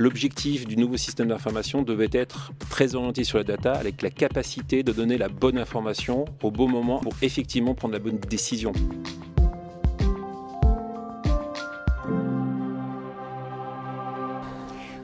l'objectif du nouveau système d'information devait être très orienté sur la data, avec la capacité de donner la bonne information au bon moment pour effectivement prendre la bonne décision.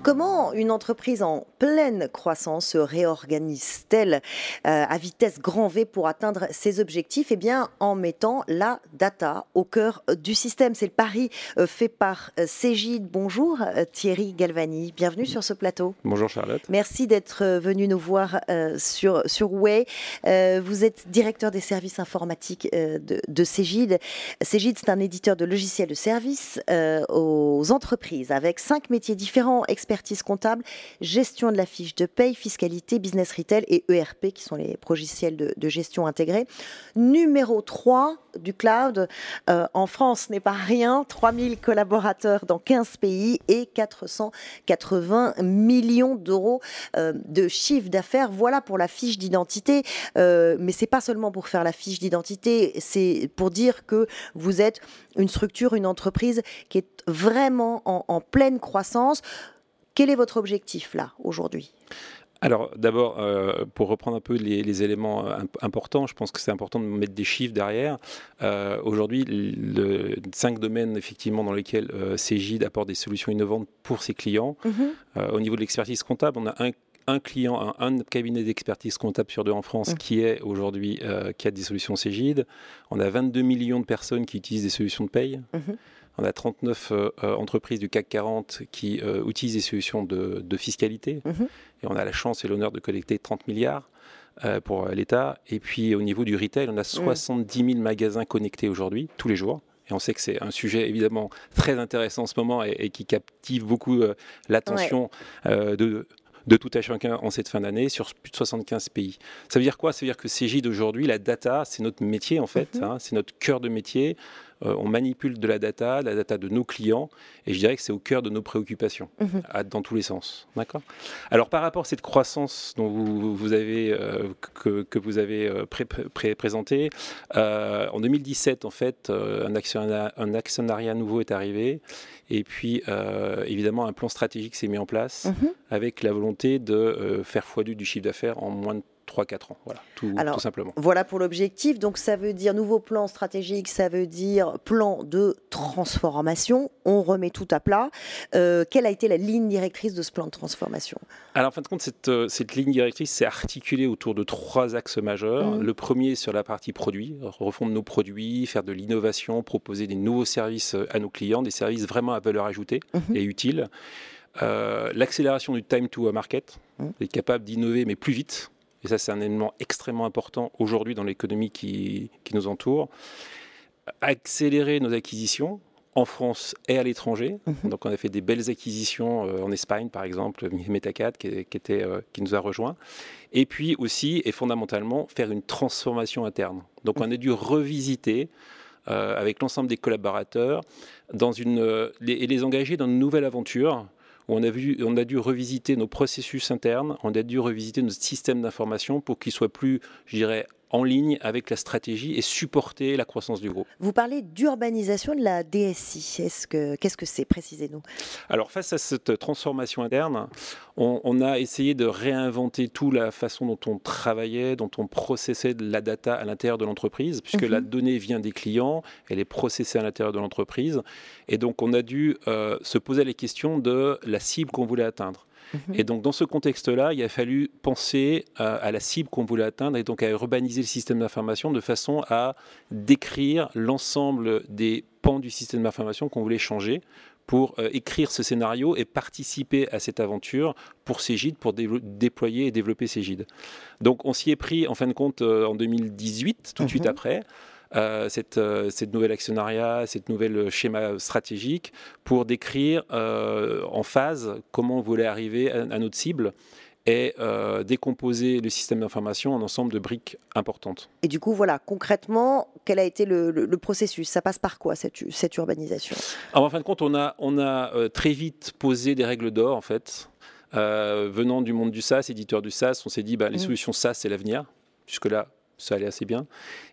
Comment une entreprise en pleine croissance se réorganise-t-elle euh, à vitesse grand V pour atteindre ses objectifs? Eh bien, en mettant la data au cœur du système. C'est le pari euh, fait par euh, Cégide. Bonjour Thierry Galvani, bienvenue sur ce plateau. Bonjour Charlotte. Merci d'être venu nous voir sur, sur Way. Vous êtes directeur des services informatiques de, de Cégide. Cégide, c'est un éditeur de logiciels de services aux entreprises avec cinq métiers différents, experts comptable, gestion de la fiche de paye, fiscalité, business retail et ERP, qui sont les logiciels de, gestion intégrés. Numéro 3 du cloud euh, en France n'est pas rien, 3000 collaborateurs dans 15 pays et 480 millions d'euros euh, de chiffre d'affaires. Voilà pour la fiche d'identité, euh, mais c'est pas seulement pour faire la fiche d'identité, c'est pour dire que vous êtes une structure, une entreprise qui est vraiment en pleine croissance. Quel est votre objectif là aujourd'hui? Alors d'abord, euh, pour reprendre un peu les, éléments euh, importants, je pense que c'est important de mettre des chiffres derrière. Euh, aujourd'hui, le, cinq domaines effectivement dans lesquels Cégide apporte des solutions innovantes pour ses clients. Mhm. au niveau de l'expertise comptable, on a un, client, un, cabinet d'expertise comptable sur deux en France mhm. qui est aujourd'hui qui a des solutions Cégide. On a 22 millions de personnes qui utilisent des solutions de paye. Mhm. On a 39 euh, euh, entreprises du CAC 40 qui euh, utilisent des solutions de, fiscalité. Mhm. Et on a la chance et l'honneur de collecter 30 milliards pour l'État. Et puis au niveau du retail, on a 70 000 magasins connectés aujourd'hui, tous les jours. Et on sait que c'est un sujet évidemment très intéressant en ce moment et, qui captive beaucoup l'attention de, de tout à chacun en cette fin d'année sur plus de 75 pays. Ça veut dire quoi? Ça veut dire que CGI aujourd'hui, la data, c'est notre métier en fait, mhm. hein, c'est notre cœur de métier. Euh, on manipule de la data, la data de nos clients, et je dirais que c'est au cœur de nos préoccupations, mhm. dans tous les sens. D'accord? Alors par rapport à cette croissance dont vous, avez, euh, que, vous avez euh, présenté, en 2017, en fait, un actionnariat, un, actionnariat, nouveau est arrivé, et puis évidemment un plan stratégique s'est mis en place mhm. avec la volonté de faire x2 du chiffre d'affaires en moins de 3-4 ans. Voilà, tout, tout, simplement. Voilà pour l'objectif. Donc ça veut dire nouveau plan stratégique, ça veut dire plan de transformation. On remet tout à plat. Euh, quelle a été la ligne directrice de ce plan de transformation? Alors en fin de compte, cette, euh, cette ligne directrice s'est articulée autour de trois axes majeurs. Mmh. Le premier sur la partie produit, refondre nos produits, faire de l'innovation, proposer des nouveaux services euh, à nos clients, des services vraiment à valeur ajoutée mmh. et utiles. L'accélération du time to market, mmh. être capable d'innover mais plus vite et ça, c'est un élément extrêmement important aujourd'hui dans l'économie qui, nous entoure. Accélérer nos acquisitions en France et à l'étranger. Mhm. Donc, on a fait des belles acquisitions euh, en Espagne, par exemple, Metacad, qui, était, euh, qui nous a rejoint. Et puis aussi, et fondamentalement, faire une transformation interne. Donc, on a dû revisiter euh, avec l'ensemble des collaborateurs dans une, et les engager dans une nouvelle aventure on a, on a dû revisiter nos processus internes, on a dû revisiter nos systèmes d'information pour qu'ils soient plus, je dirais, en ligne avec la stratégie et supporter la croissance du groupe. Vous parlez d'urbanisation de la DSI. Qu'est-ce que c'est Précisez-nous? Alors, face à cette transformation interne, on, a essayé de réinventer toute la façon dont on travaillait, dont on processait de la data à l'intérieur de l'entreprise, puisque la mhm. donnée vient des clients, elle est processée à l'intérieur de l'entreprise. Et donc, on a dû euh, se poser les questions de la cible qu'on voulait atteindre. Et donc, dans ce contexte-là, il a fallu penser à, la cible qu'on voulait atteindre et donc à urbaniser le système d'information de façon à décrire l'ensemble des pans du système d'information qu'on voulait changer pour euh, écrire ce scénario et participer à cette aventure pour Cégide, pour déployer et développer Cégide. Donc on s'y est pris en fin de compte euh, en 2018, tout de suite mhm. après. Euh, cette, euh, cette, nouvelle actionnariat, cette nouvelle schéma stratégique pour décrire euh, en phase comment on voulait arriver à, notre cible et décomposer le système d'information en ensemble de briques importantes. Et du coup, voilà, concrètement, quel a été le, processus? Ça passe par quoi cette, cette urbanisation? En fin de compte, on a, on a très vite posé des règles d'or, en fait. venant du monde du SaaS, éditeur du SaaS, on s'est dit, bah, les mmh. solutions SaaS, c'est l'avenir, puisque là, ça allait assez bien.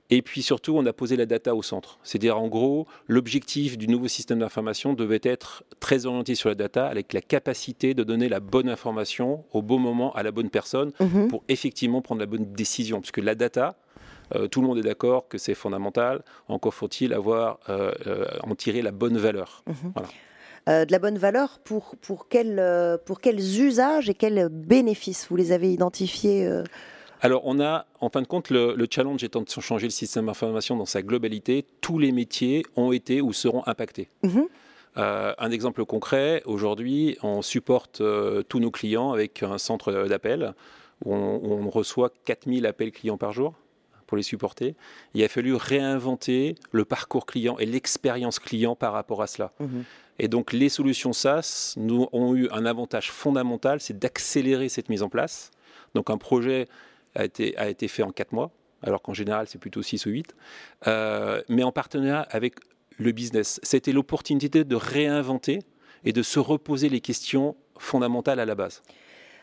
Et puis surtout, on a posé la data au centre. C'est-à-dire, en gros, l'objectif du nouveau système d'information devait être très orienté sur la data, avec la capacité de donner la bonne information au bon moment à la bonne personne Mhm. pour effectivement prendre la bonne décision. Parce que la data, euh, tout le monde est d'accord que c'est fondamental. Encore faut-il avoir euh, euh, en tirer la bonne valeur. Euh, de la bonne valeur pour, pour, quel, pour quels usages et quels bénéfices? Vous les avez identifiés euh Alors, on a, en fin de compte, le, le challenge étant de changer le système d'information dans sa globalité, tous les métiers ont été ou seront impactés. Mhm. Euh, un exemple concret, aujourd'hui, on supporte euh, tous nos clients avec un centre d'appel où on, où on reçoit 4000 appels clients par jour pour les supporter. Il a fallu réinventer le parcours client et l'expérience client par rapport à cela. Mhm. Et donc les solutions SaaS nous ont eu un avantage fondamental, c'est d'accélérer cette mise en place. Donc un projet a été, a été fait en 4 mois, alors qu'en général c'est plutôt 6 ou 8, euh, mais en partenariat avec le business. C'était l'opportunité de réinventer et de se reposer les questions fondamentales à la base.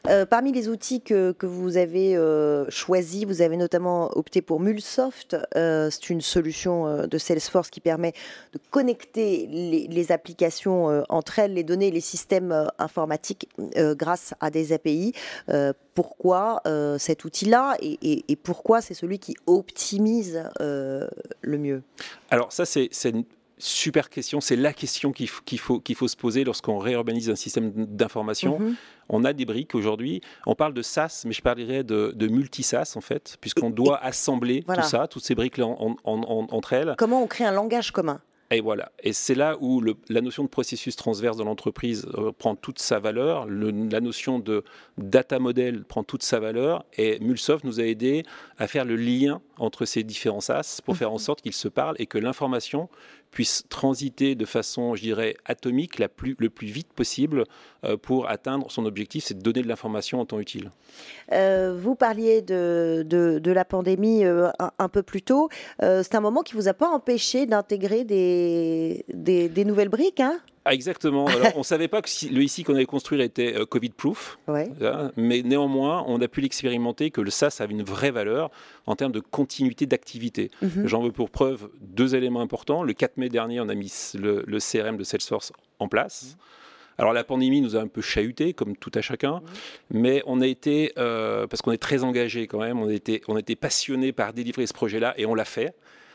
Euh, parmi les outils que, vous avez euh, choisis, vous avez notamment opté pour Mulsoft. Euh, c'est une solution de Salesforce qui permet de connecter les, applications entre elles, les données, les systèmes informatiques grâce à des API. Pourquoi cet outil-là et, pourquoi c'est celui qui optimise le mieux? Alors ça c'est super question, c'est la question qu'il faut, qu'il faut se poser lorsqu'on réurbanise un système d'information. Mhm. On a des briques aujourd'hui. On parle de SaaS, mais je parlerais de, de multi-SaaS en fait, puisqu'on doit assembler Voilà. tout ça, toutes ces briques-là en- en- en- entre elles. Comment on crée un langage commun? Et voilà. Et c'est là où le- la notion de processus transverse dans l'entreprise euh, prend toute sa valeur. Le- la notion de data model prend toute sa valeur. Et Mulsoft nous a aidé à faire le lien entre ces différents SaaS pour faire en sorte qu'ils se parlent et que l'information puisse transiter de façon, je dirais, atomique le plus vite possible euh, pour atteindre son objectif, c'est de donner de l'information en temps utile. Euh, vous parliez de, la pandémie euh, un, peu plus tôt. C'est un moment qui vous a pas empêché d'intégrer des nouvelles briques, hein? Ah, exactement. Alors, on ne savait pas que si- le ici qu'on allait construire était euh, Covid-proof. ouais. Hein, Mais néanmoins, on a pu l'expérimenter que le SaaS avait une vraie valeur en termes de continuité d'activité. Mhm. J'en veux pour preuve deux éléments importants. Le 4 mai dernier, on a mis le, le CRM de Salesforce en place. Alors la pandémie nous a un peu chahuté, comme tout à chacun, mais on a été, euh, parce qu'on est très engagé quand même, on a été, on a été passionné par délivrer ce projet-là et on l'a fait.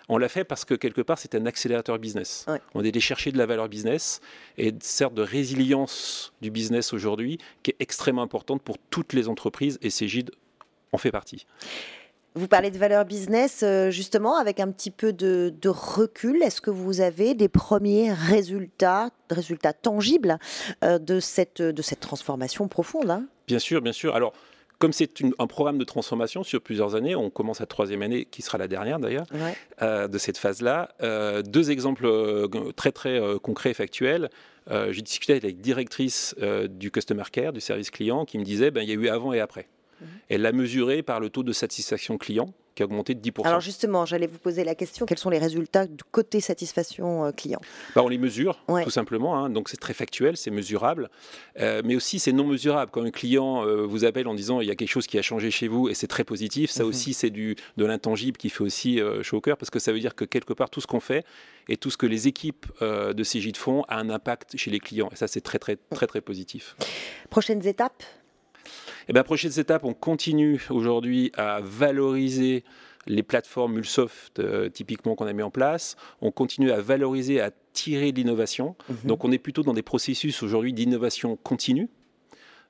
On l'a fait parce que quelque part, c'est un accélérateur business. Ouais. On est allé chercher de la valeur business et certes de résilience du business aujourd'hui qui est extrêmement importante pour toutes les entreprises et Cégide en fait partie. Vous parlez de valeur business, euh, justement, avec un petit peu de, de recul. Est-ce que vous avez des premiers résultats, résultats tangibles euh, de, cette, de cette transformation profonde hein? Bien sûr, bien sûr. Alors, comme c'est un programme de transformation sur plusieurs années, on commence la troisième année, qui sera la dernière d'ailleurs, Ouais. euh, de cette phase-là. Euh, deux exemples euh, très très concrets et factuels. Euh, J'ai discuté avec la directrice du Customer Care, du service client, qui me disait ben, il y a eu avant et après. Mhm. Elle l'a mesuré par le taux de satisfaction client, qui a augmenté de 10%. Alors justement, j'allais vous poser la question, quels sont les résultats du côté satisfaction euh, client? Bah, on les mesure, Ouais. tout simplement. hein. Donc c'est très factuel, c'est mesurable. Euh, mais aussi c'est non mesurable. Quand un client euh, vous appelle en disant il y a quelque chose qui a changé chez vous et c'est très positif, ça Mhm. aussi c'est du, de l'intangible qui fait aussi euh, chaud au cœur parce que ça veut dire que quelque part tout ce qu'on fait et tout ce que les équipes de Cégide font a un impact chez les clients. Et ça c'est très très très très positif. Prochaines étapes? Et bien, prochaine étape, on continue aujourd'hui à valoriser les plateformes Mulsoft, euh, typiquement, qu'on a mis en place. On continue à valoriser, à tirer de l'innovation. Mhm. Donc, on est plutôt dans des processus aujourd'hui d'innovation continue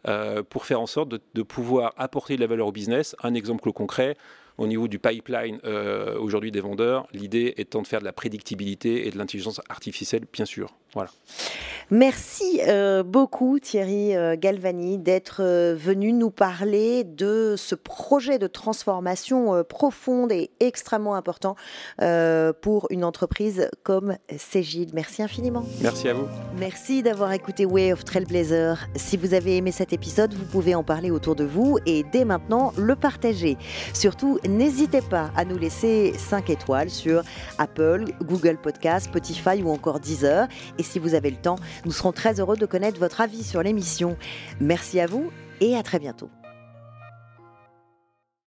euh, pour faire en sorte de, de pouvoir apporter de la valeur au business. Un exemple concret, au niveau du pipeline euh, aujourd'hui des vendeurs, l'idée étant de faire de la prédictibilité et de l'intelligence artificielle, bien sûr. Voilà. Merci euh, beaucoup Thierry euh, Galvani d'être euh, venu nous parler de ce projet de transformation profonde et extrêmement important pour une entreprise comme Cégide. Merci infiniment. Merci à vous. Merci d'avoir écouté Way of Trailblazer. Si vous avez aimé cet épisode, vous pouvez en parler autour de vous et dès maintenant le partager. Surtout, n'hésitez pas à nous laisser 5 étoiles sur Apple, Google Podcast, Spotify ou encore Deezer. Et si vous avez le temps, nous serons très heureux de connaître votre avis sur l'émission. Merci à vous et à très bientôt.